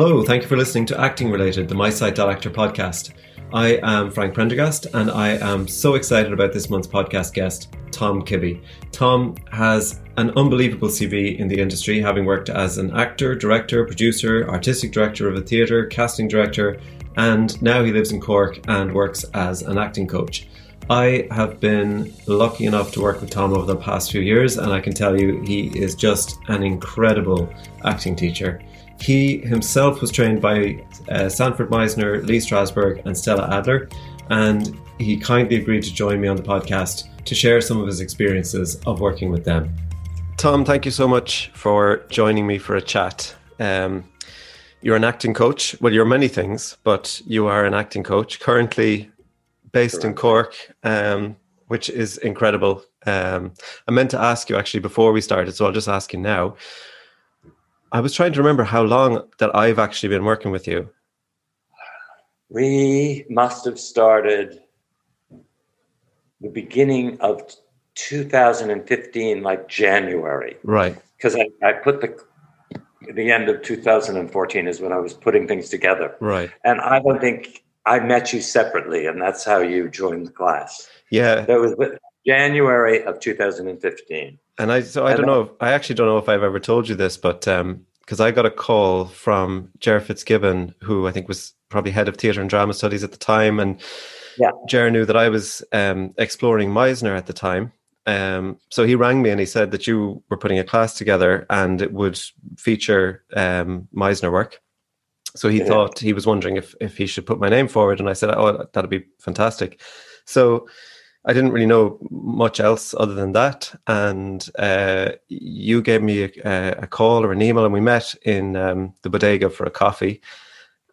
Hello, thank you for listening to Acting Related, the My Site Actor podcast. I am Frank Prendergast, and I am so excited about this month's podcast guest, Tom Kibbe. Tom has an unbelievable CV in the industry, having worked as an actor, director, producer, artistic director of a theatre, casting director, and now he lives in Cork and works as an acting coach. I have been lucky enough to work with Tom over the past few years, and I can tell you he is just an incredible acting teacher. He himself was trained by uh, Sanford Meisner, Lee Strasberg, and Stella Adler, and he kindly agreed to join me on the podcast to share some of his experiences of working with them. Tom, thank you so much for joining me for a chat. Um, you're an acting coach. Well, you're many things, but you are an acting coach currently based in Cork, um, which is incredible. Um, I meant to ask you actually before we started, so I'll just ask you now. I was trying to remember how long that I've actually been working with you. We must have started the beginning of 2015, like January. Right. Because I, I put the the end of 2014 is when I was putting things together. Right. And I don't think I met you separately, and that's how you joined the class. Yeah. That was January of 2015. And I so I don't know. I actually don't know if I've ever told you this, but um, because I got a call from Jer Fitzgibbon, who I think was probably head of theatre and drama studies at the time, and yeah, Jer knew that I was um, exploring Meisner at the time. Um, so he rang me and he said that you were putting a class together and it would feature um, Meisner work. So he yeah. thought he was wondering if if he should put my name forward, and I said, "Oh, that'd be fantastic." So I didn't really know much else other than that. And uh, you gave me a, a, call or an email, and we met in um, the bodega for a coffee.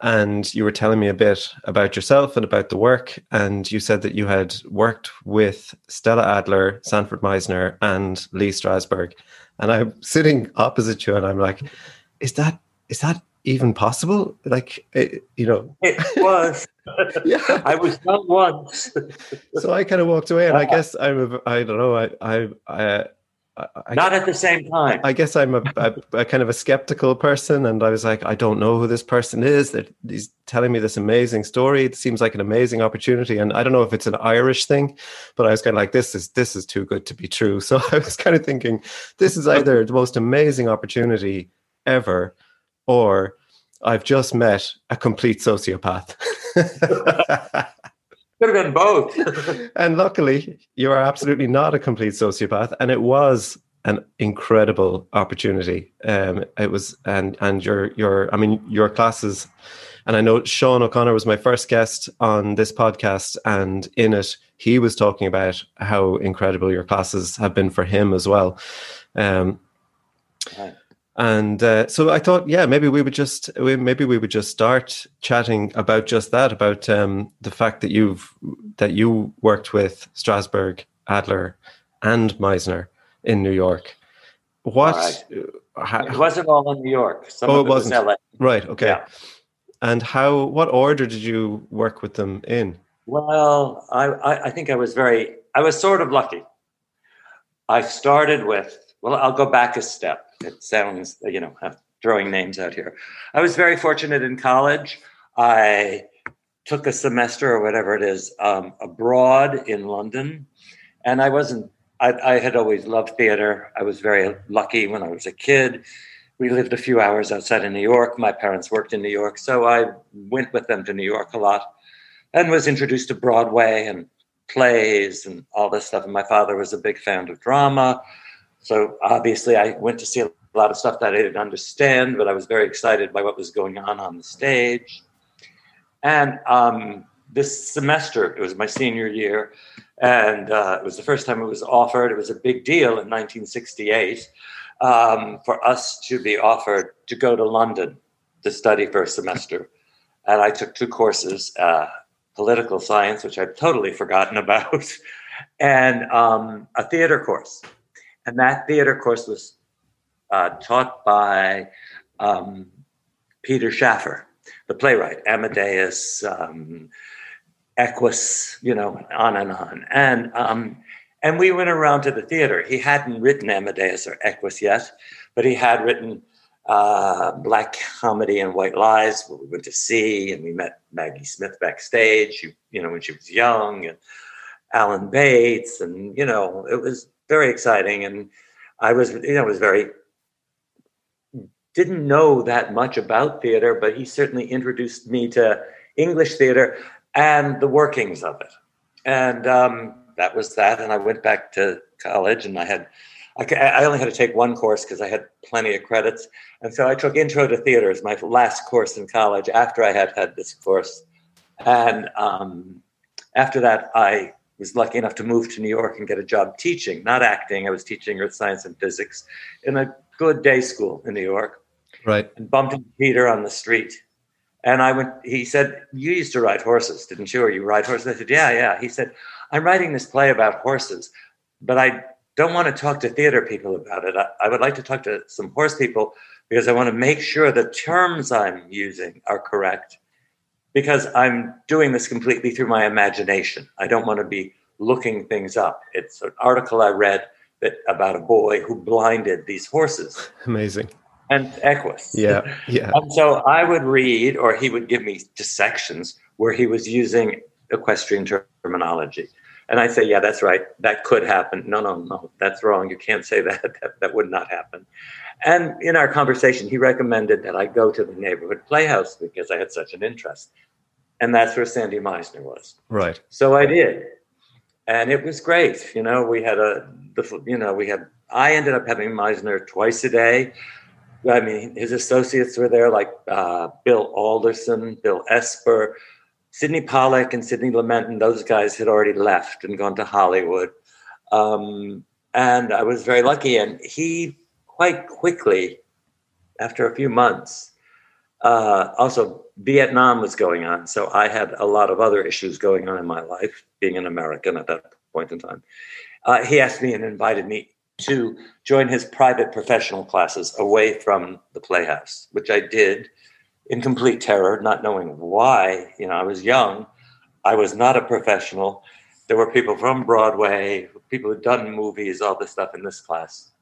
And you were telling me a bit about yourself and about the work. And you said that you had worked with Stella Adler, Sanford Meisner, and Lee Strasberg. And I'm sitting opposite you, and I'm like, "Is that is that even possible? Like, it, you know, it was. yeah, I was not once. so I kind of walked away, and I guess I'm. A, I don't know. I. I. Uh, I I, not at the same time. I guess I'm a, a, a, kind of a skeptical person, and I was like, I don't know who this person is. That he's telling me this amazing story. It seems like an amazing opportunity, and I don't know if it's an Irish thing, but I was kind of like, this is this is too good to be true. So I was kind of thinking, this is either the most amazing opportunity ever, or I've just met a complete sociopath. Could have been both. and luckily, you are absolutely not a complete sociopath. And it was an incredible opportunity. Um, it was, and and your your, I mean, your classes. And I know Sean O'Connor was my first guest on this podcast, and in it, he was talking about how incredible your classes have been for him as well. Um, right and uh, so I thought, yeah, maybe we would just maybe we would just start chatting about just that, about um, the fact that you've that you worked with Strasberg, Adler, and Meisner in New York. What? Right. How, it wasn't all in New York. Some oh, it, it wasn't. Was LA. Right. Okay. Yeah. And how? What order did you work with them in? Well, I, I, I think I was very. I was sort of lucky. I started with. Well, I'll go back a step it sounds, you know, I'm throwing names out here. I was very fortunate in college. I took a semester or whatever it is um, abroad in London, and I wasn't. I, I had always loved theater. I was very lucky when I was a kid. We lived a few hours outside of New York. My parents worked in New York, so I went with them to New York a lot, and was introduced to Broadway and plays and all this stuff. And my father was a big fan of drama. So obviously, I went to see a lot of stuff that I didn't understand, but I was very excited by what was going on on the stage. And um, this semester, it was my senior year, and uh, it was the first time it was offered. It was a big deal in 1968 um, for us to be offered to go to London to study for a semester. And I took two courses uh, political science, which I'd totally forgotten about, and um, a theater course. And that theater course was uh, taught by um, Peter Shaffer, the playwright, Amadeus, um, Equus, you know, on and on. And um, and we went around to the theater. He hadn't written Amadeus or Equus yet, but he had written uh, Black Comedy and White Lies, we went to see, and we met Maggie Smith backstage, she, you know, when she was young, and Alan Bates, and, you know, it was very exciting. And I was, you know, was very, didn't know that much about theater, but he certainly introduced me to English theater and the workings of it. And um, that was that. And I went back to college and I had, I, I only had to take one course because I had plenty of credits. And so I took Intro to Theater as my last course in college after I had had this course. And um, after that, I was lucky enough to move to New York and get a job teaching, not acting. I was teaching earth science and physics in a good day school in New York. Right. And bumped into Peter on the street. And I went, he said, You used to ride horses, didn't you? Or you ride horses? I said, Yeah, yeah. He said, I'm writing this play about horses, but I don't want to talk to theater people about it. I, I would like to talk to some horse people because I want to make sure the terms I'm using are correct because I'm doing this completely through my imagination. I don't want to be looking things up. It's an article I read that about a boy who blinded these horses. Amazing. And Equus. Yeah, yeah. and so I would read, or he would give me just sections where he was using equestrian terminology. And I say, yeah, that's right. That could happen. No, no, no, that's wrong. You can't say that. That, that would not happen. And in our conversation, he recommended that I go to the neighborhood playhouse because I had such an interest. And that's where Sandy Meisner was. Right. So I did. And it was great. You know, we had a, the, you know, we had, I ended up having Meisner twice a day. I mean, his associates were there, like uh, Bill Alderson, Bill Esper, Sydney Pollack and Sidney Lumet, and those guys had already left and gone to Hollywood. Um, and I was very lucky. And he quite quickly, after a few months, uh, also Vietnam was going on. So I had a lot of other issues going on in my life, being an American at that point in time. Uh, he asked me and invited me to join his private professional classes away from the Playhouse, which I did in complete terror, not knowing why. You know, I was young. I was not a professional. There were people from Broadway, people who'd done movies, all this stuff in this class.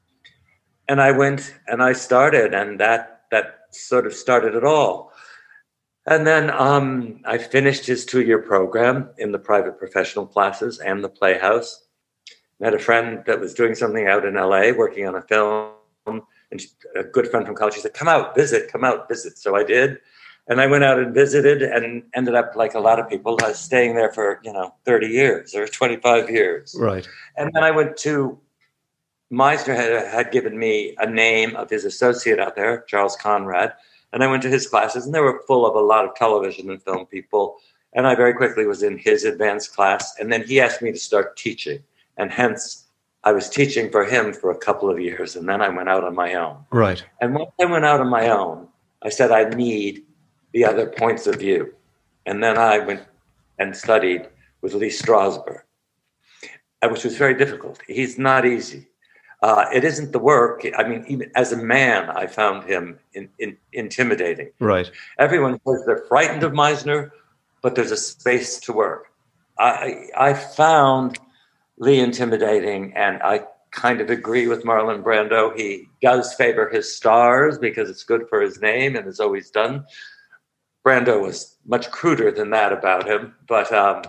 And I went and I started, and that that sort of started it all. And then um, I finished his two-year program in the private professional classes and the Playhouse. Met a friend that was doing something out in LA, working on a film and a good friend from college, she said, "Come out, visit, come out, visit." So I did, and I went out and visited, and ended up like a lot of people, I was staying there for you know thirty years or twenty five years. Right. And then I went to Meisner had, had given me a name of his associate out there, Charles Conrad, and I went to his classes, and they were full of a lot of television and film people. And I very quickly was in his advanced class, and then he asked me to start teaching, and hence I was teaching for him for a couple of years, and then I went out on my own. Right. And once I went out on my own, I said I need the other points of view, and then I went and studied with Lee Strasberg, uh, which was very difficult. He's not easy. Uh, it isn't the work. I mean, even as a man, I found him in, in, intimidating. Right. Everyone says they're frightened of Meisner, but there's a space to work. I, I found Lee intimidating, and I kind of agree with Marlon Brando. He does favor his stars because it's good for his name and has always done. Brando was much cruder than that about him, but um,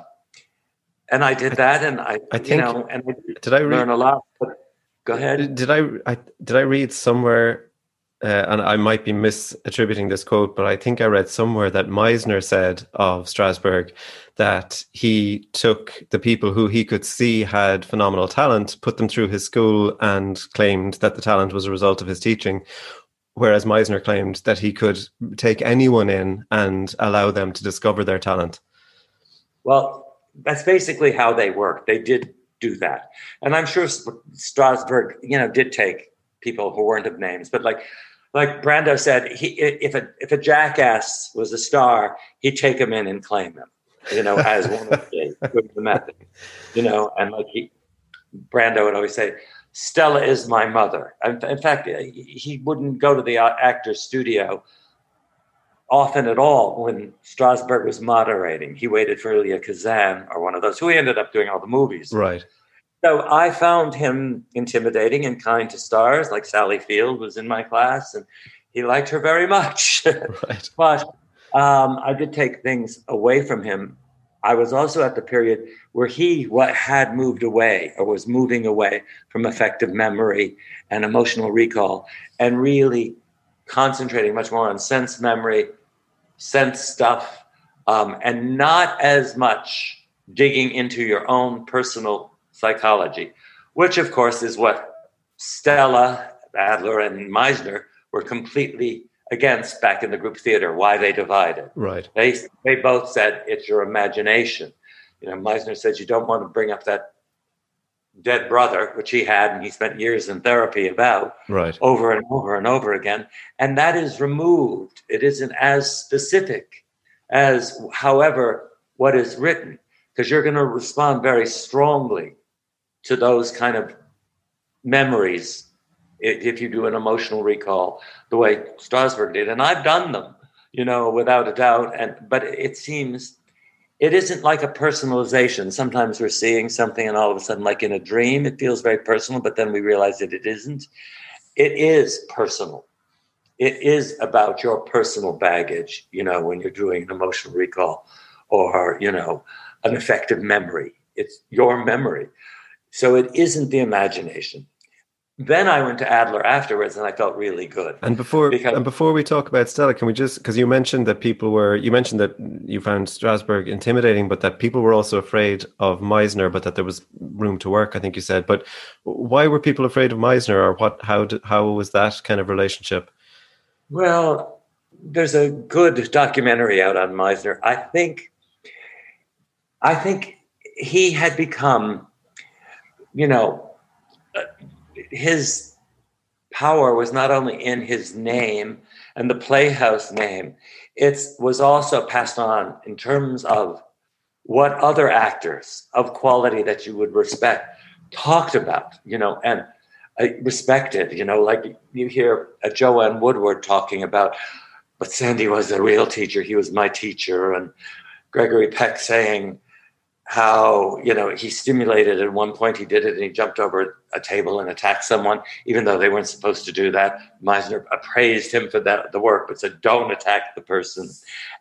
and I did that, and I, I think, you know, and I did I read, learn a lot. But go ahead. Did I, I did I read somewhere uh, and I might be misattributing this quote, but I think I read somewhere that Meisner said of Strasberg that he took the people who he could see had phenomenal talent, put them through his school, and claimed that the talent was a result of his teaching. Whereas Meisner claimed that he could take anyone in and allow them to discover their talent. Well, that's basically how they work. They did do that. And I'm sure Strasberg, you know, did take people who weren't of names, but like like Brando said, he if a if a jackass was a star, he'd take him in and claim him, you know, as one of the, the method, you know, and like he, Brando would always say, "Stella is my mother." In, in fact, he wouldn't go to the uh, actor's studio often at all when Strasberg was moderating. He waited for Elia Kazan or one of those who he ended up doing all the movies. Right. So I found him intimidating and kind to stars, like Sally Field was in my class, and he liked her very much. Right. but um, I did take things away from him. I was also at the period where he what had moved away or was moving away from affective memory and emotional recall, and really concentrating much more on sense memory, sense stuff, um, and not as much digging into your own personal psychology, which of course is what Stella, Adler, and Meisner were completely against back in the group theater. Why they divided? Right. They they both said it's your imagination. You know, Meisner says you don't want to bring up that dead brother, which he had, and he spent years in therapy about Right. over and over and over again. And that is removed. It isn't as specific as, however, what is written, because you're going to respond very strongly to those kind of memories if you do an emotional recall the way Strasberg did. And I've done them, you know, without a doubt. And but it seems it isn't like a personalization. Sometimes we're seeing something and all of a sudden, like in a dream, it feels very personal, but then we realize that it isn't. It is personal. It is about your personal baggage, you know, when you're doing an emotional recall or, you know, an affective memory. It's your memory. So it isn't the imagination. Then I went to Adler afterwards and I felt really good. And before Because- and before we talk about Stella, can we just because you mentioned that people were you mentioned that you found Strasberg intimidating, but that people were also afraid of Meisner, but that there was room to work. I think you said, but why were people afraid of Meisner, or what? How did, how was that kind of relationship? Well, there's a good documentary out on Meisner. I think, I think he had become, you know, uh, his power was not only in his name and the Playhouse name, it was also passed on in terms of what other actors of quality that you would respect talked about, you know, and uh, respected, you know, like you hear Joanne Woodward talking about, but Sandy was a real teacher. He was my teacher. And Gregory Peck saying how, you know, he stimulated at one point, he did it and he jumped over a table and attacked someone, even though they weren't supposed to do that. Meisner praised him for that, the work, but said, don't attack the person.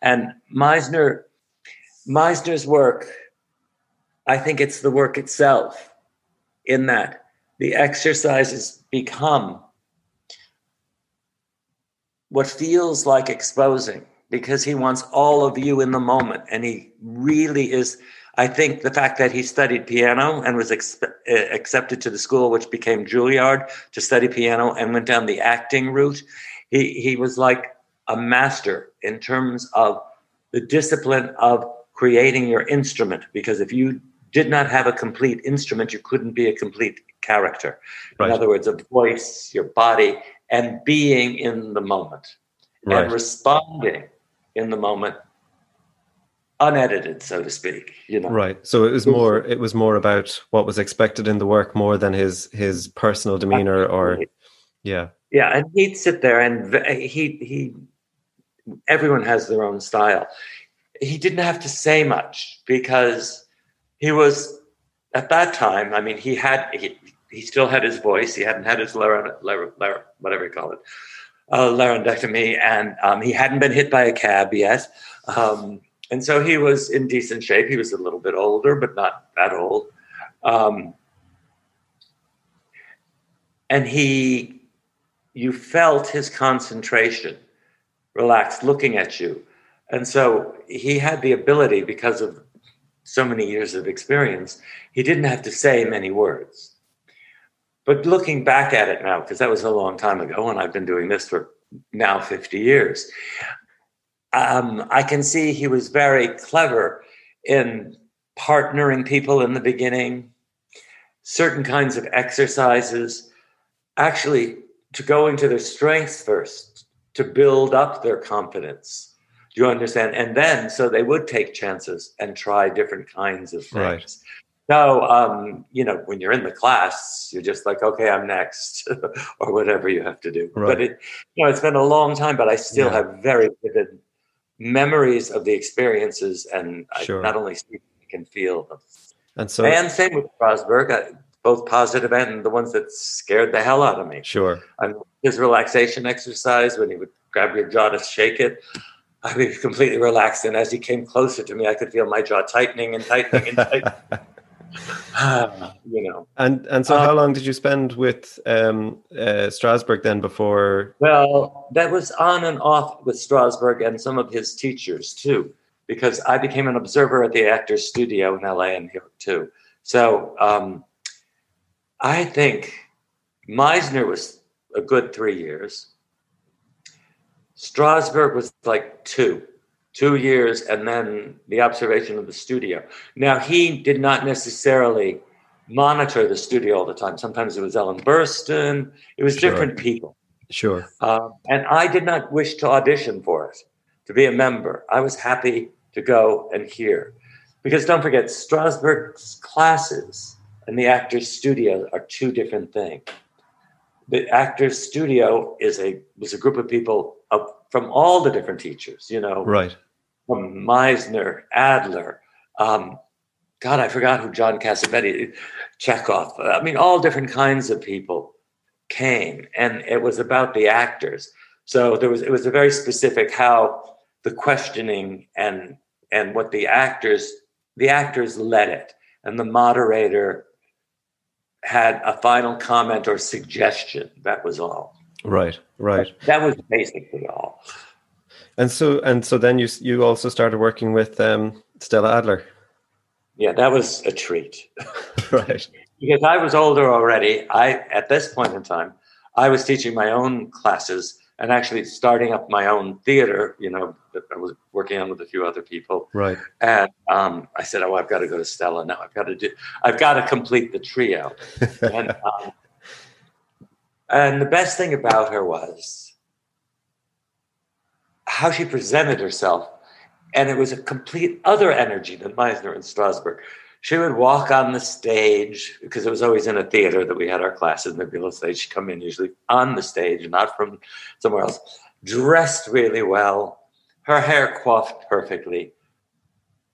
And Meisner, Meisner's work, I think it's the work itself in that the exercises become what feels like exposing because he wants all of you in the moment and he really is i think the fact that he studied piano and was ex- uh, accepted to the school which became juilliard to study piano and went down the acting route he, he was like a master in terms of the discipline of creating your instrument because if you did not have a complete instrument you couldn't be a complete character Right. in other words a voice your body and being in the moment Right. and responding in the moment unedited so to speak you know Right. So it was more it was more about what was expected in the work more than his his personal demeanor or yeah. yeah and he'd sit there and he he everyone has their own style he didn't have to say much because he was at that time i mean he had he, he still had his voice he hadn't had his lar- lar- lar- whatever you call it uh, laryngectomy and um, he hadn't been hit by a cab yet um, and so he was in decent shape. He was a little bit older but not that old. Um, and he you felt his concentration relaxed looking at you. And so he had the ability because of so many years of experience he didn't have to say many words. But looking back at it now because that was a long time ago and i've been doing this for now 50 years um, i can see he was very clever in partnering people in the beginning certain kinds of exercises actually to go into their strengths first to build up their confidence do you understand and then so they would take chances and try different kinds of things Right. so um, you know when you're in the class you're just like okay i'm next or whatever you have to do Right. but it you know it's been a long time but i still Yeah. have very vivid memories of the experiences and Sure. i not only see I can feel them And so and same with Strasberg. I, uh, both positive and the ones that scared the hell out of me. Sure. And his relaxation exercise, when he would grab your jaw to shake it, I'd be completely relaxed. And as he came closer to me, I could feel my jaw tightening and tightening and tightening. you know. And and so, um, how long did you spend with um, uh, Strasberg then before? Well, that was on and off with Strasberg and some of his teachers too, because I became an observer at the Actors Studio in LA and here too. So um, I think Meisner was a good three years. Strasberg was like two, two years, and then the observation of the studio. Now, he did not necessarily monitor the studio all the time. Sometimes it was Ellen Burstyn, it was sure. different people. Sure. Um, and I did not wish to audition for it, to be a member. I was happy to go and hear. Because don't forget, Strasberg's classes and the actor's studio are two different things. The actor's studio is a was a group of people from all the different teachers, you know, right? From Meisner, Adler, um, God, I forgot who John Cassavetes, Chekhov. I mean, all different kinds of people came, and it was about the actors. So there was it was a very specific how the questioning and and what the actors the actors led it, and the moderator had a final comment or suggestion. That was all. Right, right. That was basically all. And so, and so, then you you also started working with um, Stella Adler. Yeah, that was a treat. right. because I was older already. I at this point in time, I was teaching my own classes and actually starting up my own theater. You know, that I was working on with a few other people. Right. And um, I said, "Oh, I've got to go to Stella now. I've got to do. I've got to complete the trio." and um, and the best thing about her was how she presented herself. And it was a complete other energy than Meisner in Strasberg. She would walk on the stage because it was always in a theater that we had our classes in the Beale stage. She'd come in usually on the stage, not from somewhere else, dressed really well, her hair coiffed perfectly,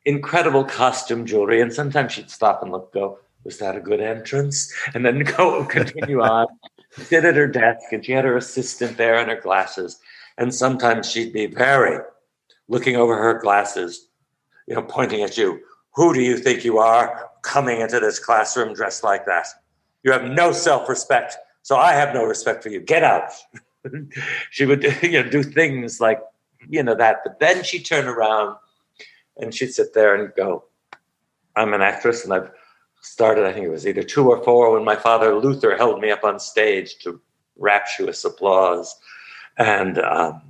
incredible costume jewelry. And sometimes she'd stop and look, go, was that a good entrance? And then go continue on. Sit at her desk, and she had her assistant there and her glasses. And sometimes she'd be very looking over her glasses, you know, pointing at you. Who do you think you are coming into this classroom dressed like that? You have no self respect. So I have no respect for you. Get out. she would you know, do things like, you know, that. But then she'd turn around and she'd sit there and go, I'm an actress and I've started, I think it was either two or four, when my father Luther held me up on stage to rapturous applause. And um,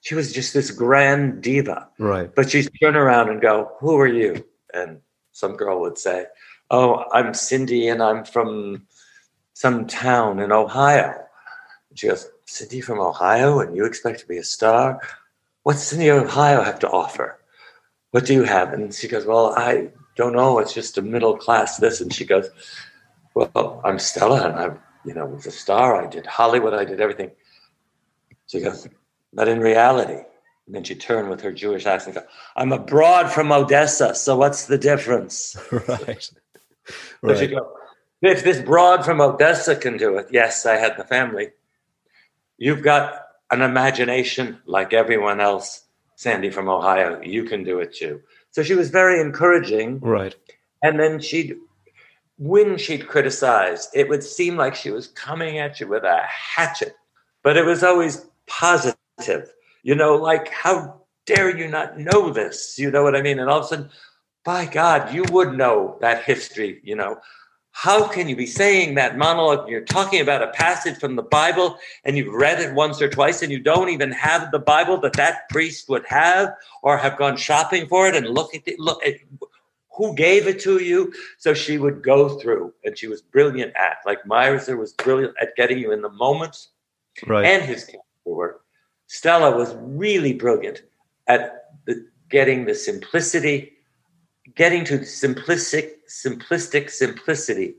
she was just this grand diva. Right. But she'd turn around and go, Who are you? And some girl would say, Oh, I'm Cindy and I'm from some town in Ohio. And she goes, Cindy from Ohio and you expect to be a star? What's Cindy, Ohio have to offer? What do you have? And she goes, Well, I don't know. It's just a middle class this. And she goes, Well, I'm Stella and I'm." you know, was a star. I did Hollywood. I did everything. She goes, But in reality, and then she turned with her Jewish accent. Go, I'm abroad from Odessa, so what's the difference? right. right. she go, if this broad from Odessa can do it, yes, I had the family. You've got an imagination like everyone else. Sandy from Ohio, you can do it too. So she was very encouraging. Right. And then she'd, when she'd criticize, it would seem like she was coming at you with a hatchet, but it was always positive. You know, like, how dare you not know this? You know what I mean? And all of a sudden, by God, you would know that history, you know. How can you be saying that monologue? You're talking about a passage from the Bible and you've read it once or twice and you don't even have the Bible that that priest would have or have gone shopping for it and look at it, look at who gave it to you. So she would go through and she was brilliant at, like Meisner was brilliant at getting you in the moment right. and his work. Stella was really brilliant at the, getting the simplicity getting to simplistic, simplistic simplicity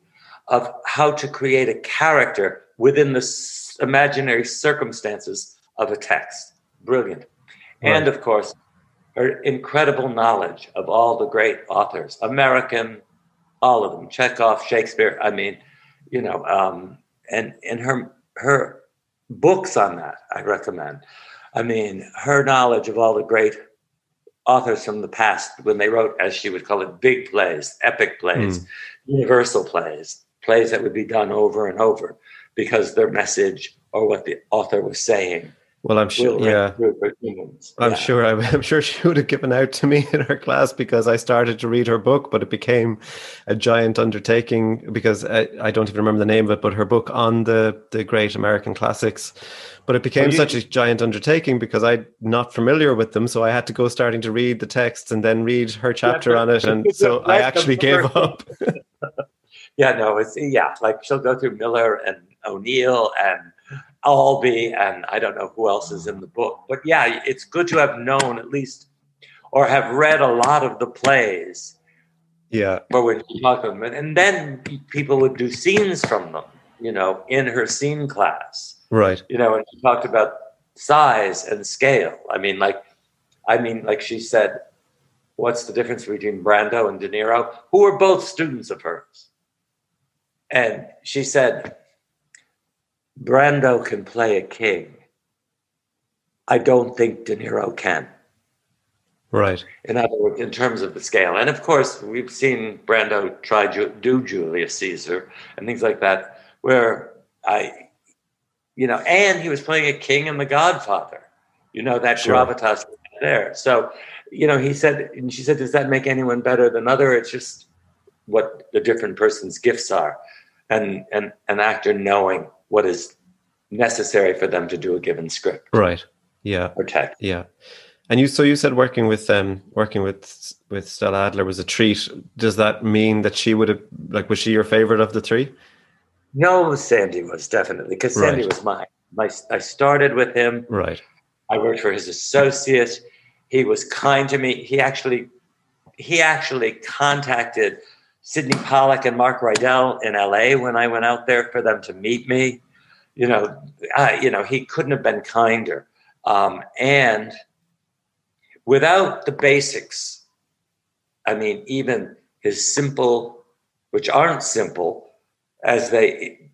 of how to create a character within the imaginary circumstances of a text. Brilliant. Right. And of course, her incredible knowledge of all the great authors, American, all of them, Chekhov, Shakespeare. I mean, you know, um, and and her her books on that I recommend. I mean, her knowledge of all the great authors from the past when they wrote, as she would call it, big plays, epic plays, mm. universal plays, plays that would be done over and over because their message or what the author was saying well, I'm sure. Yeah, I'm yeah. sure. I'm sure she would have given out to me in her class because I started to read her book, but it became a giant undertaking because I, I don't even remember the name of it. But her book on the the great American classics, but it became you, such a giant undertaking because I'm not familiar with them, so I had to go starting to read the texts and then read her chapter yeah, on it, and so I actually gave up. yeah, no, it's yeah, like she'll go through Miller and O'Neill and Albee, and I don't know who else is in the book. But yeah, it's good to have known at least or have read a lot of the plays. Yeah. Where we talk them. And then people would do scenes from them, you know, in her scene class. Right. You know, and she talked about size and scale. I mean, like, I mean, like she said, what's the difference between Brando and De Niro, who were both students of hers? And she said, Brando can play a king. I don't think De Niro can. Right. In other words, in terms of the scale. And of course, we've seen Brando try to do Julius Caesar and things like that, where I, you know, and he was playing a king in The Godfather. You know, that sure. gravitas there. So, you know, he said, and she said, does that make anyone better than other? It's just what the different person's gifts are. And, and an actor knowing what is necessary for them to do a given script. Right. Yeah. Or text. Yeah. And you, so you said working with um, working with with Stella Adler was a treat. Does that mean that she would have like was she your favorite of the three? No, Sandy was definitely because Sandy right. was mine. My I started with him. Right. I worked for his associate. He was kind to me. He actually he actually contacted Sydney Pollack and Mark Rydell in LA when I went out there for them to meet me. You know, I, you know, he couldn't have been kinder. Um, and without the basics, I mean, even his simple, which aren't simple, as they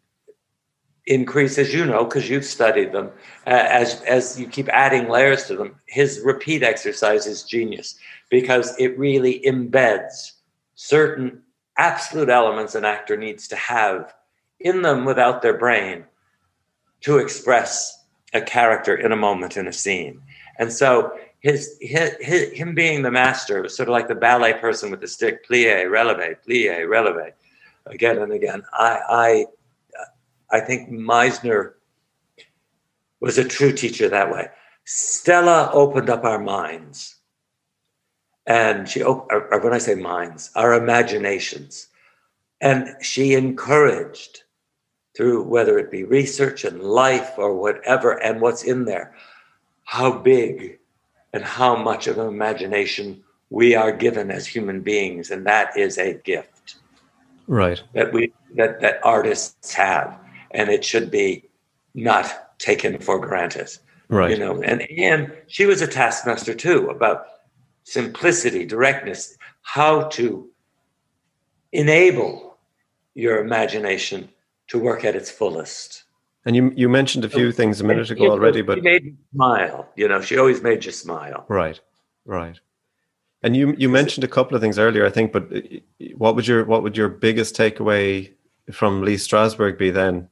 increase, as you know, because you've studied them, uh, as as you keep adding layers to them, his repeat exercise is genius because it really embeds certain absolute elements an actor needs to have in them without their brain to express a character in a moment in a scene. And so his, his, his, him being the master was sort of like the ballet person with the stick, plie, releve, plie, releve, again and again. I, I, I think Meisner was a true teacher that way. Stella opened up our minds and she oh, or when i say minds our imaginations. And she encouraged through whether it be research and life or whatever and what's in there how big and how much of an imagination we are given as human beings. And that is a gift right. that we that that artists have. And it should be not taken for granted. Right. You know and and she was a taskmaster too about simplicity, directness, how to enable your imagination to work at its fullest. And you you mentioned a few so, things a minute ago already, but she made you smile. You know, she always made you smile. Right, right. And you you mentioned a couple of things earlier, I think. But what would your what would your biggest takeaway from Lee Strasberg be then?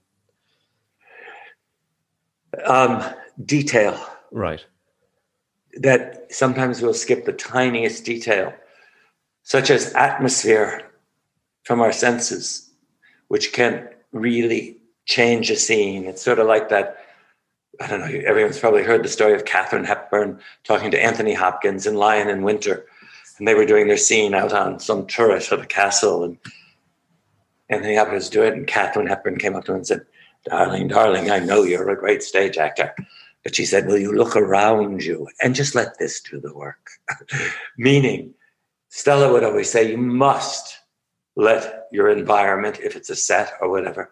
Um, detail. Right that sometimes we'll skip the tiniest detail, such as atmosphere from our senses, which can really change a scene. It's sort of like that. I don't know, everyone's probably heard the story of Katharine Hepburn talking to Anthony Hopkins in Lion in Winter. And they were doing their scene out on some turret of a castle. And Anthony Hopkins doing it. And Katharine Hepburn came up to him and said, Darling, darling, I know you're a great stage actor. But she said, Will you look around you and just let this do the work? Meaning, Stella would always say, You must let your environment, if it's a set or whatever,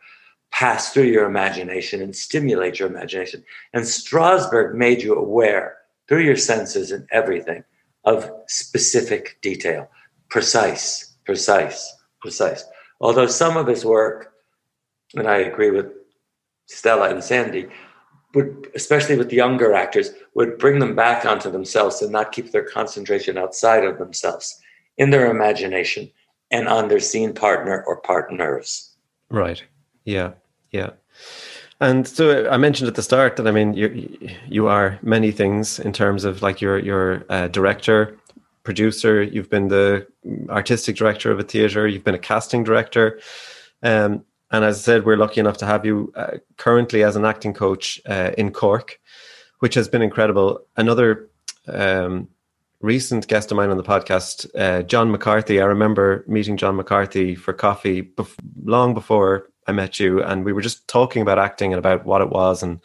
pass through your imagination and stimulate your imagination. And Strasberg made you aware through your senses and everything of specific detail, precise, precise, precise. Although some of his work and I agree with Stella and Sandy, would especially with younger actors, would bring them back onto themselves and not keep their concentration outside of themselves, in their imagination, and on their scene partner or partners. Right. Yeah. Yeah. And so I mentioned at the start that I mean you you are many things in terms of like your your you're director, producer. You've been the artistic director of a theater. You've been a casting director. Um, and as I said, we're lucky enough to have you uh, currently as an acting coach uh, in Cork, which has been incredible. Another um, recent guest of mine on the podcast, uh, John McCarthy. I remember meeting John McCarthy for coffee bef- long before I met you, and we were just talking about acting and about what it was. And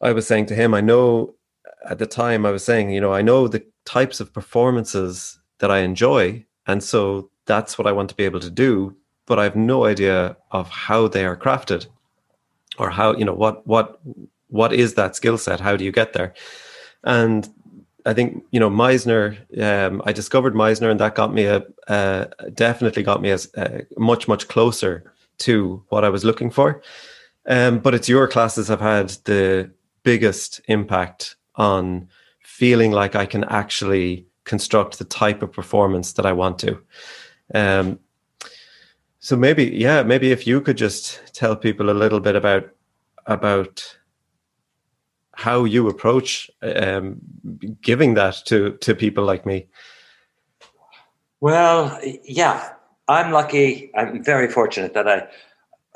I was saying to him, I know at the time, I was saying, you know, I know the types of performances that I enjoy. And so that's what I want to be able to do but I have no idea of how they are crafted or how, you know, what, what, what is that skill set? How do you get there? And I think, you know, Meisner, um, I discovered Meisner and that got me a, uh, definitely got me as uh, much, much closer to what I was looking for. Um, but it's your classes have had the biggest impact on feeling like I can actually construct the type of performance that I want to. Um, so maybe, yeah, maybe if you could just tell people a little bit about about how you approach um, giving that to to people like me. Well, yeah, I'm lucky. I'm very fortunate that I,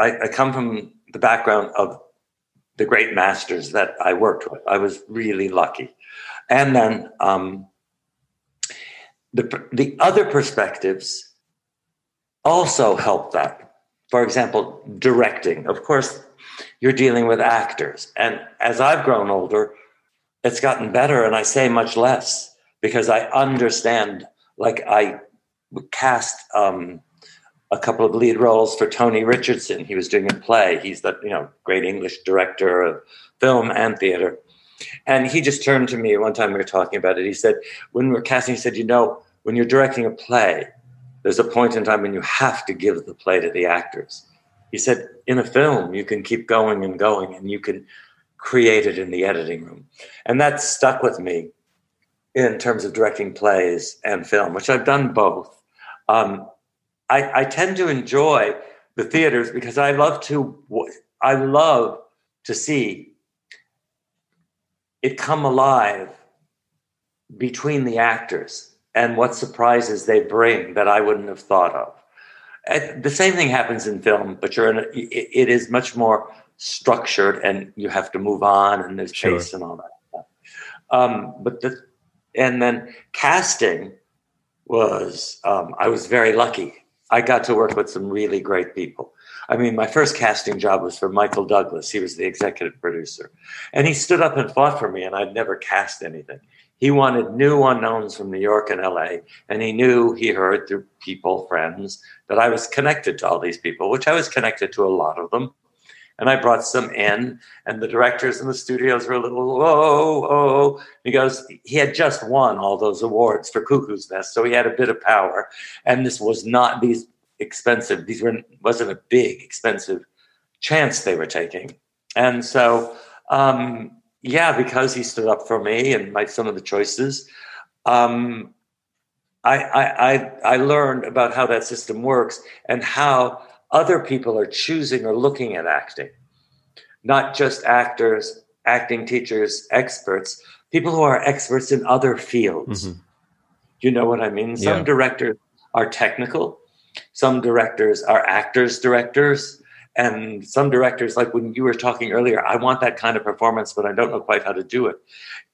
I, I come from the background of the great masters that I worked with. I was really lucky, and then um, the the other perspectives also help that. For example, directing. Of course, you're dealing with actors. And as I've grown older, it's gotten better and I say much less because I understand. Like I cast um, a couple of lead roles for Tony Richardson. He was doing a play. He's the you know great English director of film and theater. And he just turned to me one time we were talking about it. He said, when we we're casting, he said, you know, when you're directing a play, there's a point in time when you have to give the play to the actors. He said, in a film, you can keep going and going and you can create it in the editing room. And that stuck with me in terms of directing plays and film, which I've done both. Um, I, I tend to enjoy the theaters because I love to I love to see it come alive between the actors and what surprises they bring that I wouldn't have thought of. And the same thing happens in film, but you're in a, it is much more structured and you have to move on and there's sure. pace and all that. Um, but the, and then casting was, um, I was very lucky. I got to work with some really great people. I mean, my first casting job was for Michael Douglas. He was the executive producer. And he stood up and fought for me, and I'd never cast anything. He wanted new unknowns from New York and LA, and he knew he heard through people, friends, that I was connected to all these people, which I was connected to a lot of them. And I brought some in, and the directors in the studios were a little, oh, oh. He goes, he had just won all those awards for Cuckoo's Nest, so he had a bit of power. And this was not these expensive, these were wasn't a big, expensive chance they were taking. And so um, yeah, because he stood up for me and my some of the choices. Um, I, I, I, I learned about how that system works and how other people are choosing or looking at acting, not just actors, acting teachers, experts, people who are experts in other fields. Mm-hmm. You know what I mean? Some yeah. directors are technical, some directors are actors, directors, and some directors, like when you were talking earlier, I want that kind of performance, but I don't know quite how to do it.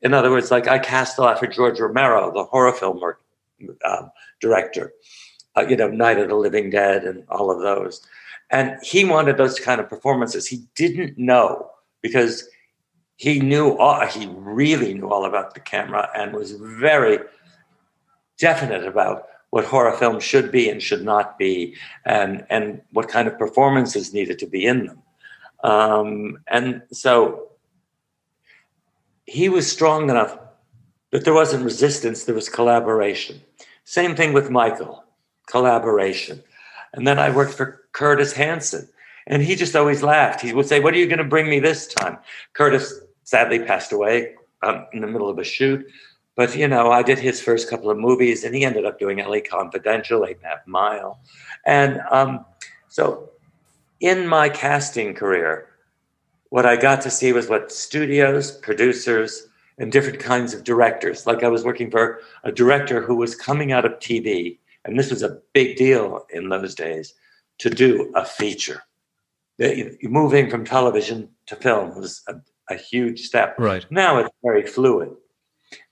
In other words, like I cast a lot for George Romero, the horror film um, director, uh, you know, Night of the Living Dead and all of those. And he wanted those kind of performances. He didn't know because he knew all, he really knew all about the camera and was very definite about what horror films should be and should not be, and and what kind of performances needed to be in them. Um, and so he was strong enough that there wasn't resistance; there was collaboration. Same thing with Michael, collaboration. And then I worked for Curtis Hanson, And he just always laughed. He would say, What are you going to bring me this time? Curtis sadly passed away um, in the middle of a shoot. But, you know, I did his first couple of movies and he ended up doing LA Confidential, Eight and a Half Mile. And um, so in my casting career, what I got to see was what studios, producers, and different kinds of directors. Like I was working for a director who was coming out of TV, and this was a big deal in those days to do a feature. Moving from television to film was a, a huge step. Right. Now it's very fluid.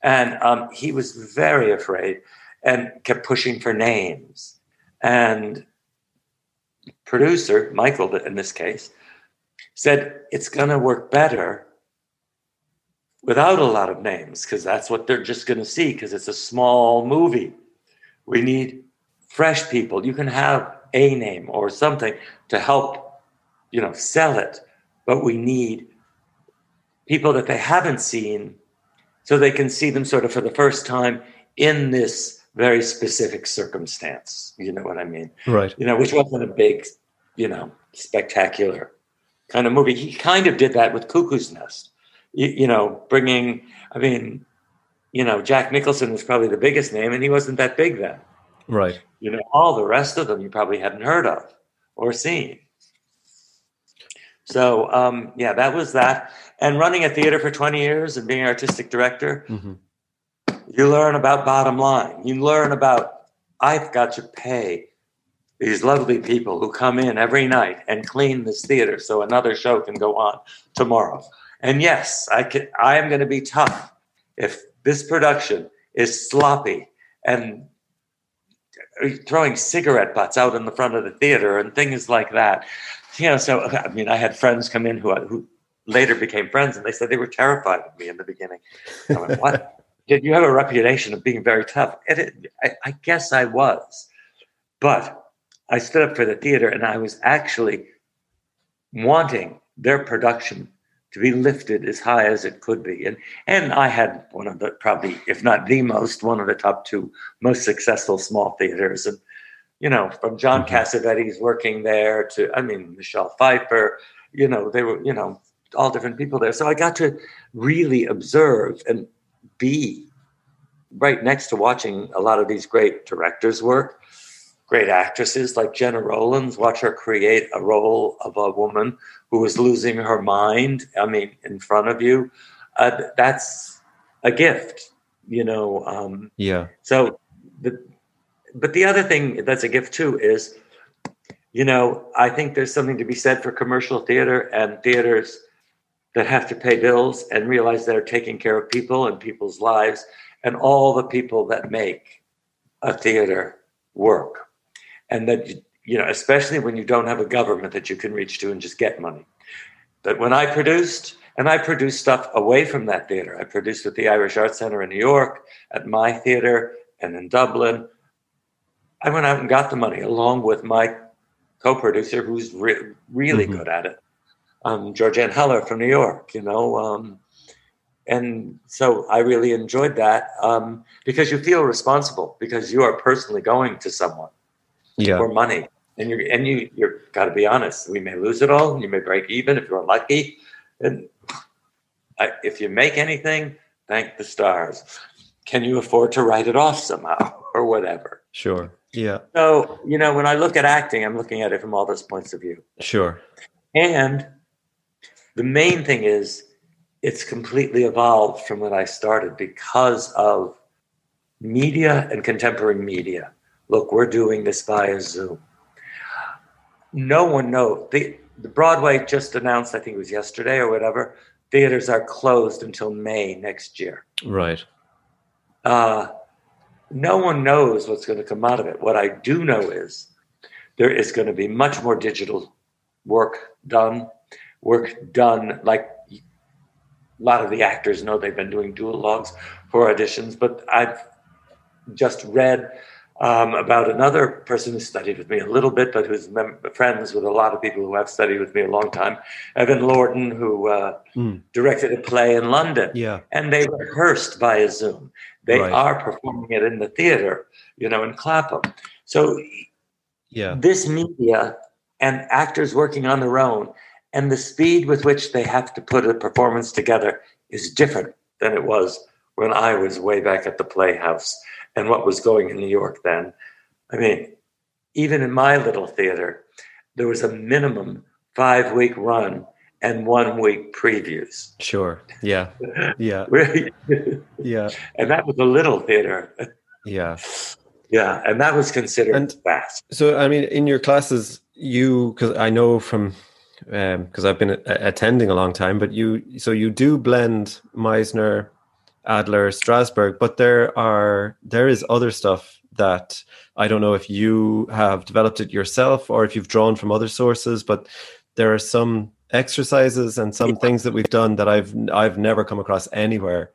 And um, he was very afraid and kept pushing for names. And producer, Michael in this case, said it's going to work better without a lot of names because that's what they're just going to see because it's a small movie. We need fresh people. You can have a name or something to help, you know, sell it, but we need people that they haven't seen so they can see them sort of for the first time in this very specific circumstance. You know what I mean? Right. You know, which wasn't a big, you know, spectacular kind of movie. He kind of did that with Cuckoo's Nest. You, you know, bringing, I mean, you know, Jack Nicholson was probably the biggest name, and he wasn't that big then. Right. You know, all the rest of them you probably hadn't heard of or seen. So, um, yeah, that was that. And running a theater for 20 years and being artistic director, mm-hmm. you learn about bottom line. You learn about, I've got to pay these lovely people who come in every night and clean this theater so another show can go on tomorrow. And yes, I can I am going to be tough if this production is sloppy and throwing cigarette butts out in the front of the theater and things like that. You know, so I mean, I had friends come in who who later became friends, and they said they were terrified of me in the beginning. I went, "What? Did you have a reputation of being very tough?" And it, I, I guess I was, but I stood up for the theater and I was actually wanting their production to be lifted as high as it could be. And and I had one of the probably, if not the most, one of the top two most successful small theaters. And you know, from John mm-hmm. Cassavetes working there to I mean Michelle Pfeiffer, you know, they were, you know, all different people there. So I got to really observe and be right next to watching a lot of these great directors work great actresses like Gena Rowlands, watch her create a role of a woman who was losing her mind. I mean, in front of you. Uh, that's a gift, you know. Um, yeah. So, the, but the other thing that's a gift too is, you know, I think there's something to be said for commercial theater and theaters that have to pay bills and realize they're taking care of people and people's lives and all the people that make a theater work. And that you know especially when you don't have a government that you can reach to and just get money. But when i produced and i produced stuff away from that theater. I produced at the irish arts center in new york at my theater and in dublin. I went out and got the money along with my co-producer who's re- really mm-hmm. good at it um, georgianne heller from new york you know um, and so I really enjoyed that um, because you feel responsible because you are personally going to someone yeah. for money. And you and you you're got to be honest. We may lose it all. You may break even if you're lucky. And I, if you make anything, thank the stars. Can you afford to write it off somehow or whatever? Sure. Yeah. So you know, when I look at acting, I'm looking at it from all those points of view. Sure. And the main thing is it's completely evolved from when I started because of media and contemporary media look, we're doing this via Zoom. No one knows. The, the Broadway just announced, I think it was yesterday or whatever, theaters are closed until May next year. Right. Uh, no one knows what's going to come out of it. What I do know is there is going to be much more digital work done, work done like a lot of the actors know they've been doing duologues for auditions, but I've just read um, about another person who studied with me a little bit, but who's mem- friends with a lot of people who have studied with me a long time. Evan Lorden, who uh, mm. directed a play in London. Yeah. And they rehearsed via Zoom. They right. are performing it in the theater, you know, in Clapham. So yeah. this media and actors working on their own. And the speed with which they have to put a performance together is different than it was when I was way back at the Playhouse and what was going in New York then. I mean, even in my little theater, there was a minimum five week run and one week previews. Sure. Yeah. Yeah. yeah. And that was a little theater. Yeah. Yeah. And that was considered And- fast. So, I mean, in your classes, you, because I know from, because I've been a- attending a long time, but you, so you do blend Meisner, Adler, Strasberg, but there are, there is other stuff that I don't know if you have developed it yourself or if you've drawn from other sources, but there are some exercises and some things that we've done that I've, I've never come across anywhere.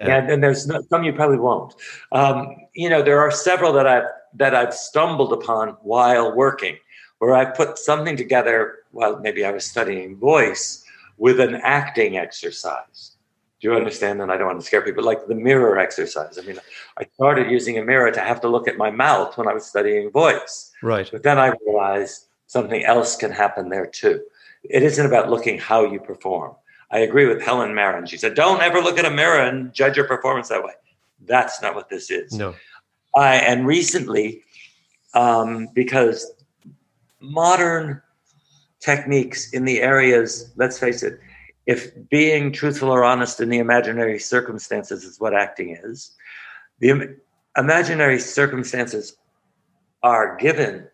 Uh, Yeah, and there's no, some you probably won't. Um, you know, there are several that I've that I've stumbled upon while working, where I put something together. Well, maybe I was studying voice with an acting exercise. Do you understand? And I don't want to scare people. Like the mirror exercise. I mean, I started using a mirror to have to look at my mouth when I was studying voice. Right. But then I realized something else can happen there too. It isn't about looking how you perform. I agree with Helen Mirren. She said, "Don't ever look at a mirror and judge your performance that way." That's not what this is. No. I and recently, um, because modern techniques in the areas, let's face it, if being truthful or honest in the imaginary circumstances is what acting is, the im- imaginary circumstances are given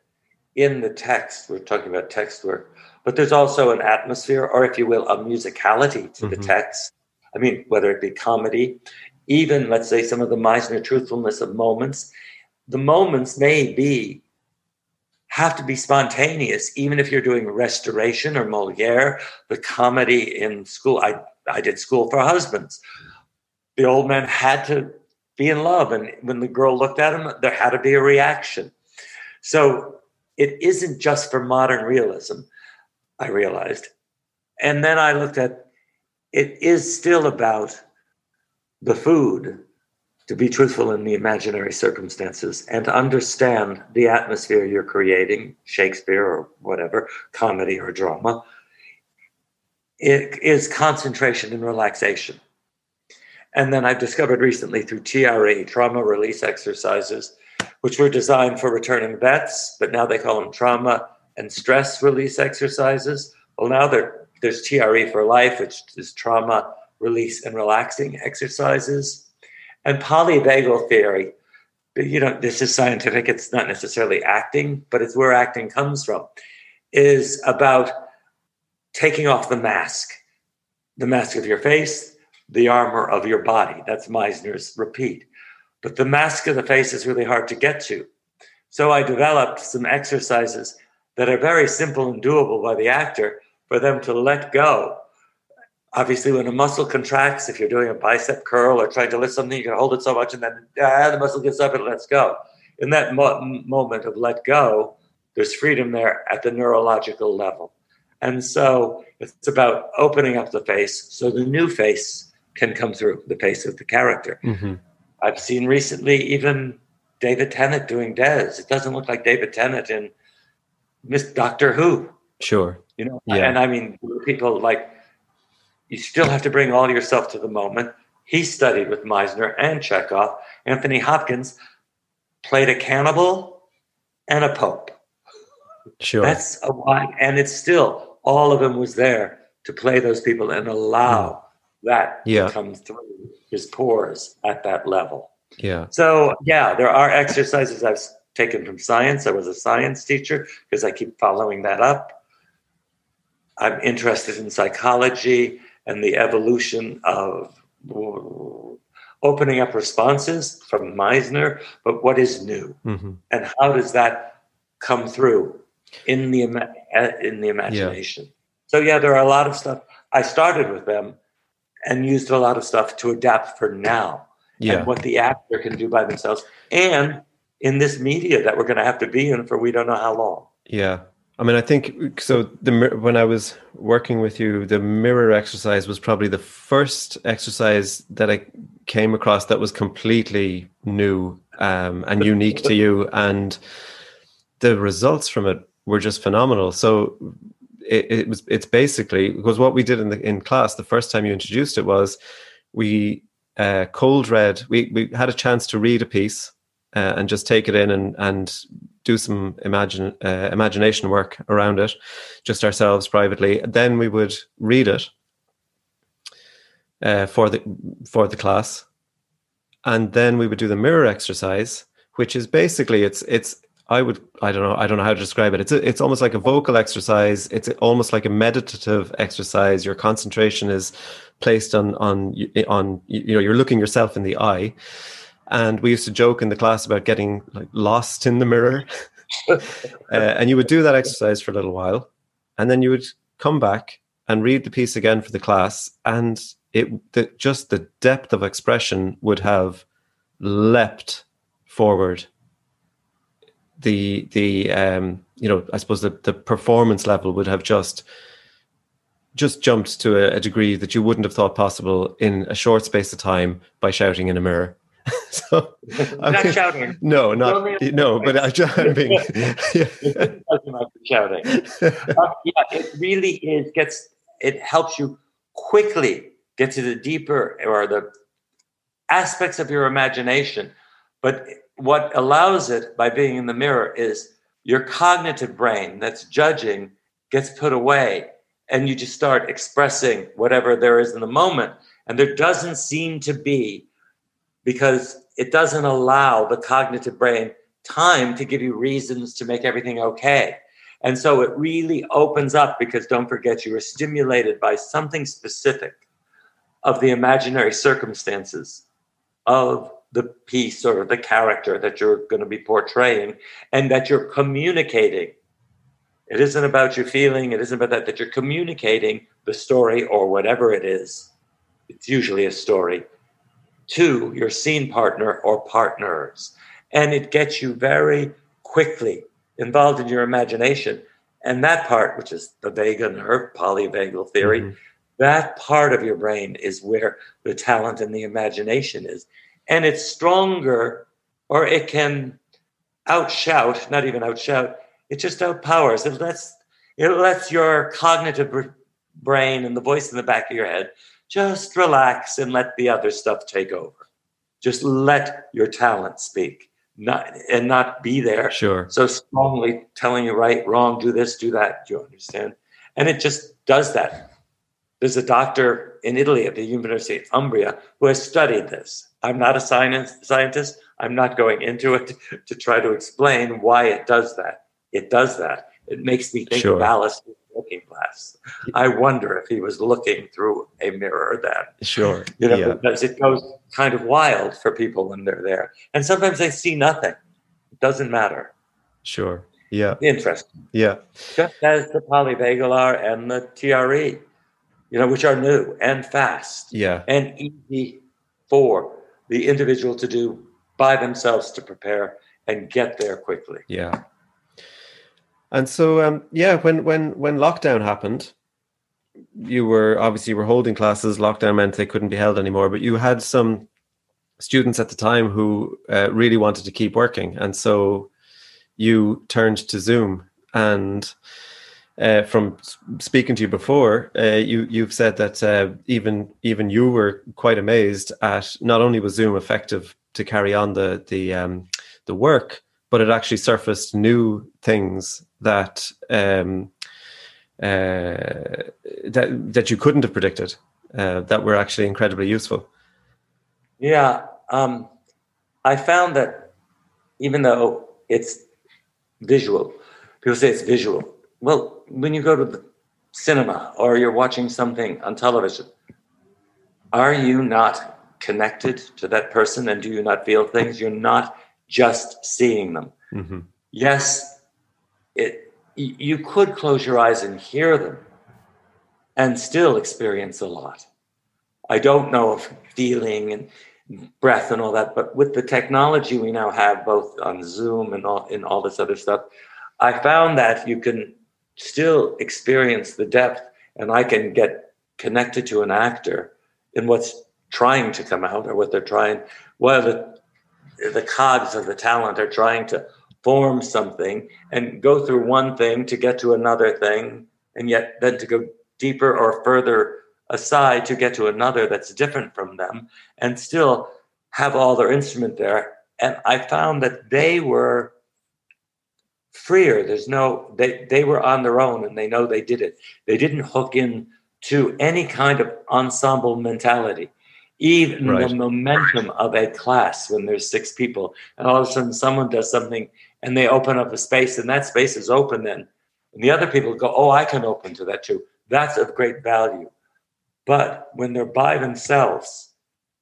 in the text. We're talking about text work, but there's also an atmosphere, or if you will, a musicality to the Mhm. text. I mean, whether it be comedy, even let's say some of the Meisner truthfulness of moments, the moments may be have to be spontaneous, even if you're doing restoration or Moliere, the comedy in school. I, I did school for husbands. The old man had to be in love, and when the girl looked at him, there had to be a reaction. So it isn't just for modern realism, I realized. And then I looked at it is still about the food to be truthful in the imaginary circumstances and to understand the atmosphere you're creating, Shakespeare or whatever, comedy or drama. It is concentration and relaxation. And then I've discovered recently through TRE, trauma release exercises, which were designed for returning vets, but now they call them trauma and stress release exercises. Well, now there, there's TRE for life, which is trauma release and relaxing exercises and polyvagal theory you know this is scientific it's not necessarily acting but it's where acting comes from is about taking off the mask the mask of your face the armor of your body. That's meisner's repeat. But the mask of the face is really hard to get to. So i developed some exercises that are very simple and doable by the actor for them to let go obviously when a muscle contracts if you're doing a bicep curl or trying to lift something you can hold it so much and then ah, the muscle gets up and lets go. In that mo- moment of let go there's freedom there at the neurological level. And so it's about opening up the face so the new face can come through the face of the character. Hmm i've seen recently even david tennant doing des it doesn't look like david tennant in miss doctor who. Sure. you know Yeah. and i mean people like you still have to bring all yourself to the moment he studied with meisner and chekhov anthony hopkins played a cannibal and a pope Sure. that's a wide and it's still all of him was there to play those people and allow mm. that Yeah. to come through his pores at that level yeah. so yeah, there are exercises I've taken from science. I was a science teacher because I keep following that up. I'm interested in psychology and the evolution of opening up responses from Meisner, but what is new hmm and how does that come through in the in the imagination? So yeah, there are a lot of stuff. I started with them and used a lot of stuff to adapt for now Yeah. and what the actor can do by themselves, and in this media that we're going to have to be in for we don't know how long. Yeah. I mean, I think so. The when I was working with you, the mirror exercise was probably the first exercise that I came across that was completely new um, and unique to you, and the results from it were just phenomenal. So it, it was it's basically because what we did in the in class the first time you introduced it was we uh, cold read. We we had a chance to read a piece uh, and just take it in and and do some imagine uh, imagination work around it, just ourselves privately. Then we would read it uh, for the for the class, and then we would do the mirror exercise, which is basically it's it's I would I don't know I don't know how to describe it. It's a, it's almost like a vocal exercise. It's almost like a meditative exercise. Your concentration is placed on on on you know you're looking yourself in the eye. And we used to joke in the class about getting like lost in the mirror. uh, and you would do that exercise for a little while, and then you would come back and read the piece again for the class, and it the, just the depth of expression would have leapt forward the the um, you know I suppose the, the performance level would have just just jumped to a, a, degree that you wouldn't have thought possible in a short space of time by shouting in a mirror. so not I mean, shouting. No, not no, but I, I'm being yeah. shouting. Uh, yeah, it really is gets it helps you quickly get to the deeper or the aspects of your imagination, but what allows it by being in the mirror is your cognitive brain that's judging gets put away and you just start expressing whatever there is in the moment and there doesn't seem to be because it doesn't allow the cognitive brain time to give you reasons to make everything okay and so it really opens up because don't forget you are stimulated by something specific of the imaginary circumstances of the piece or the character that you're going to be portraying and that you're communicating. It isn't about your feeling, it isn't about that, that you're communicating the story or whatever it is. It's usually a story to your scene partner or partners. And it gets you very quickly involved in your imagination. And that part, which is the vagal nerve, polyvagal theory, mm-hmm. that part of your brain is where the talent and the imagination is and it's stronger or it can outshout, not even outshout, it just outpowers. It lets it lets your cognitive brain and the voice in the back of your head just relax and let the other stuff take over. Just let your talent speak, not and not be there. Sure. So strongly telling you right, wrong, do this, do that. Do you understand? And it just does that. There's a doctor in Italy at the University of Umbria who has studied this I'm not a science, scientist. I'm not going into it to try to explain why it does that. It does that. It makes me think sure. of Alice looking glass. I wonder if he was looking through a mirror then. Sure. You know, yeah. because it goes kind of wild for people when they're there. And sometimes they see nothing. It doesn't matter. Sure. Yeah. Interesting. Yeah. Just as the polyvagal are and the TRE, you know, which are new and fast. Yeah. And easy for the individual to do by themselves to prepare and get there quickly. Yeah. And so, um, yeah, when when when lockdown happened, you were obviously you were holding classes. Lockdown meant they couldn't be held anymore, but you had some students at the time who uh, really wanted to keep working, and so you turned to Zoom. And uh, from speaking to you before, uh, you you've said that uh, even even you were quite amazed at not only was Zoom effective to carry on the the um, the work, but it actually surfaced new things that um, uh, that that you couldn't have predicted uh, that were actually incredibly useful. Yeah, um, I found that even though it's visual, people say it's visual well, when you go to the cinema or you're watching something on television, are you not connected to that person and do you not feel things? You're not just seeing them. Mm-hmm. Yes, it, you could close your eyes and hear them and still experience a lot. I don't know of feeling and breath and all that, but with the technology we now have, both on Zoom and all, and all this other stuff, I found that you can still experience the depth and I can get connected to an actor in what's trying to come out or what they're trying, while the, the cogs of the talent are trying to form something and go through one thing to get to another thing, and yet then to go deeper or further aside to get to another that's different from them, and still have all their instrument there. And I found that they were freer. There's no they they were on their own and they know they did it. They didn't hook in to any kind of ensemble mentality. Even right. the momentum of a class when there's six people, and all of a sudden someone does something and they open up a space, and that space is open then. And the other people go, Oh, I can open to that too. That's of great value. But when they're by themselves,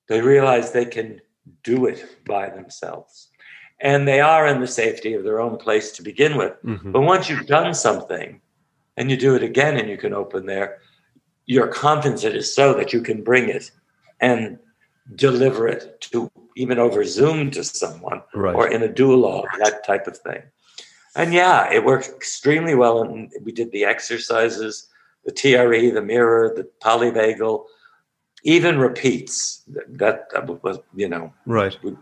they realize they can do it by themselves and they are in the safety of their own place to begin with. Mm-hmm. But once you've done something and you do it again and you can open there, your confidence is so that you can bring it and deliver it to even over Zoom to someone right. or in a duologue, that type of thing. And yeah, it worked extremely well. And we did the exercises, the TRE, the mirror, the polyvagal, even repeats. That, that was, you know, right. We,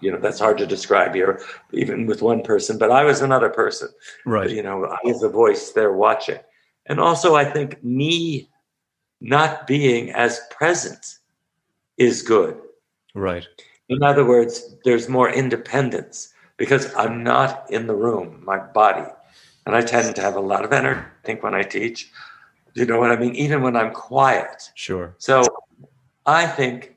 you know that's hard to describe here even with one person but i was another person right you know i was the voice there watching and also i think me not being as present is good. Right. In other words there's more independence because i'm not in the room my body. And i tend to have a lot of energy i think when i teach. You know what i mean? Even when i'm quiet. Sure. So i think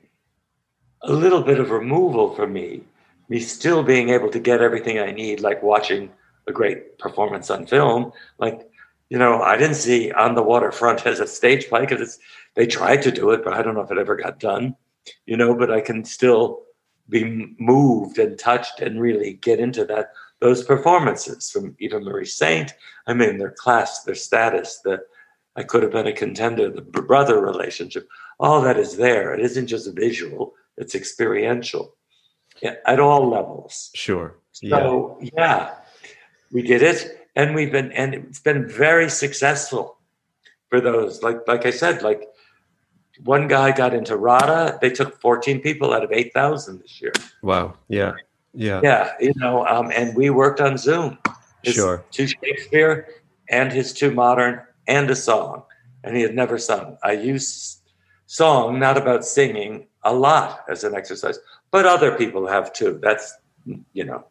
a little bit of removal for me me still being able to get everything I need, like watching a great performance on film. Like, you know, I didn't see On the Waterfront as a stage play because it's they tried to do it, but I don't know if it ever got done, you know, but I can still be moved and touched and really get into that those performances from Eva Marie Saint. I mean, their class, their status, the I could have been a contender, the brother relationship, all that is there. It isn't just visual, it's experiential yeah, at all levels. Sure. So yeah. yeah, we did it, and we've been, and it's been very successful for those. Like like I said, like one guy got into RADA. They took 14 people out of 8,000 this year. Wow. Yeah. Yeah. Yeah. You know, um, and we worked on Zoom. His sure. Two Shakespeare and his two modern and a song. And he had never sung. I use song, not about singing, a lot as an exercise but other people have too. That's you know,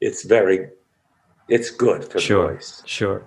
it's very, it's good for sure, the voice. Sure.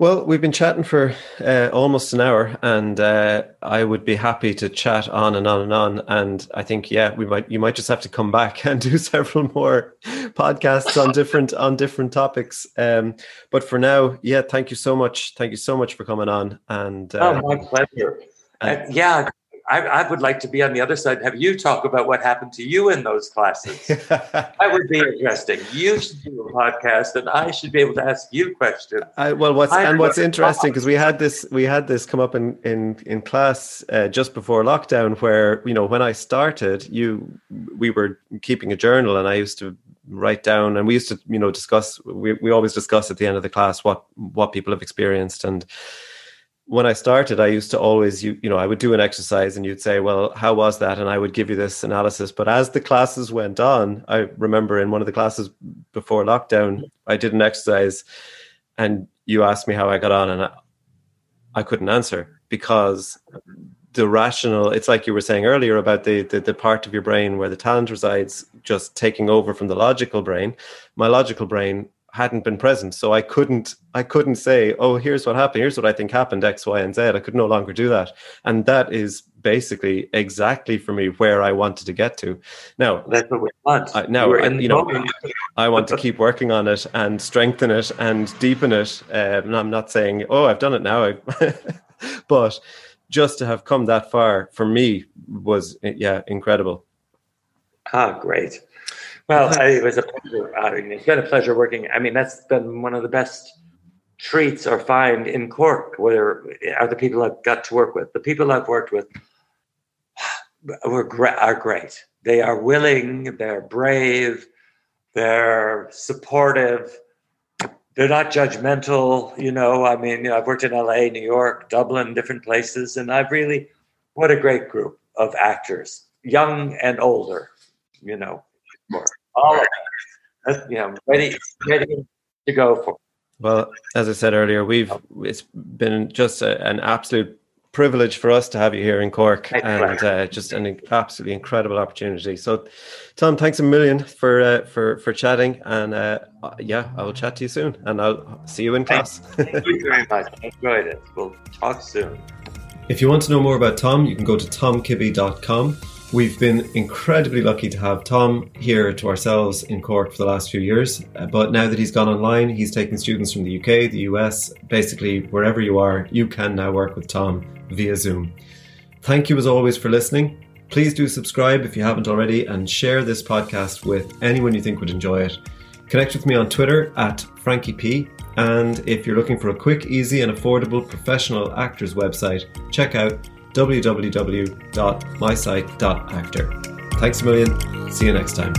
Well, we've been chatting for uh, almost an hour, and uh, I would be happy to chat on and on and on. And I think, yeah, we might you might just have to come back and do several more podcasts on different on different topics. Um, but for now, yeah, thank you so much. Thank you so much for coming on. And uh, oh, my pleasure. And, yeah, I, I, would like to be on the other side. and Have you talk about what happened to you in those classes? that would be interesting. You should do a podcast, and I should be able to ask you questions. I, well, what's I, and what's interesting because we had this we had this come up in in in class uh, just before lockdown, where you know when I started, you we were keeping a journal, and I used to write down, and we used to you know discuss. We we always discuss at the end of the class what what people have experienced and when I started, I used to always, you, you know, I would do an exercise and you'd say, well, how was that? And I would give you this analysis. But as the classes went on, I remember in one of the classes before lockdown, I did an exercise and you asked me how I got on and I, I couldn't answer because the rational, it's like you were saying earlier about the, the, the part of your brain where the talent resides just taking over from the logical brain. My logical brain hadn't been present so i couldn't i couldn't say oh here's what happened here's what i think happened x y and z. I could no longer do that. And that is basically exactly for me where i wanted to get to. Now that's what we want. I, now I, you know i want to keep working on it and strengthen it and deepen it. Uh, and i'm not saying oh i've done it now. But just to have come that far for me was yeah incredible. Ah great well, I, it was a pleasure. Uh, I mean, it's been a pleasure working. I mean, that's been one of the best treats or find in Cork, where are uh, the people I've got to work with. The people I've worked with were are great. They are willing, they're brave, they're supportive, they're not judgmental. You know, I mean, you know, I've worked in LA, New York, Dublin, different places, and I've really, what a great group of actors, young and older, you know, more all of yeah, ready, ready to go for. Well, as I said earlier, we've it's been just a, an absolute privilege for us to have you here in Cork and uh, just an absolutely incredible opportunity. So, Tom, thanks a million for uh, for for chatting, and uh, yeah, I will chat to you soon, and I'll see you in class. Thank you very much. I enjoyed it. We'll talk soon. If you want to know more about Tom, you can go to tomkibbe.com. We've been incredibly lucky to have Tom here to ourselves in Cork for the last few years. Uh, but now that he's gone online, he's taking students from the UK, the US, basically wherever you are, you can now work with Tom via Zoom. Thank you as always for listening. Please do subscribe if you haven't already and share this podcast with anyone you think would enjoy it. Connect with me on Twitter at Frankie P. And if you're looking for a quick, easy, and affordable professional actors website, check out www.mysite.actor. Thanks a million. See you next time.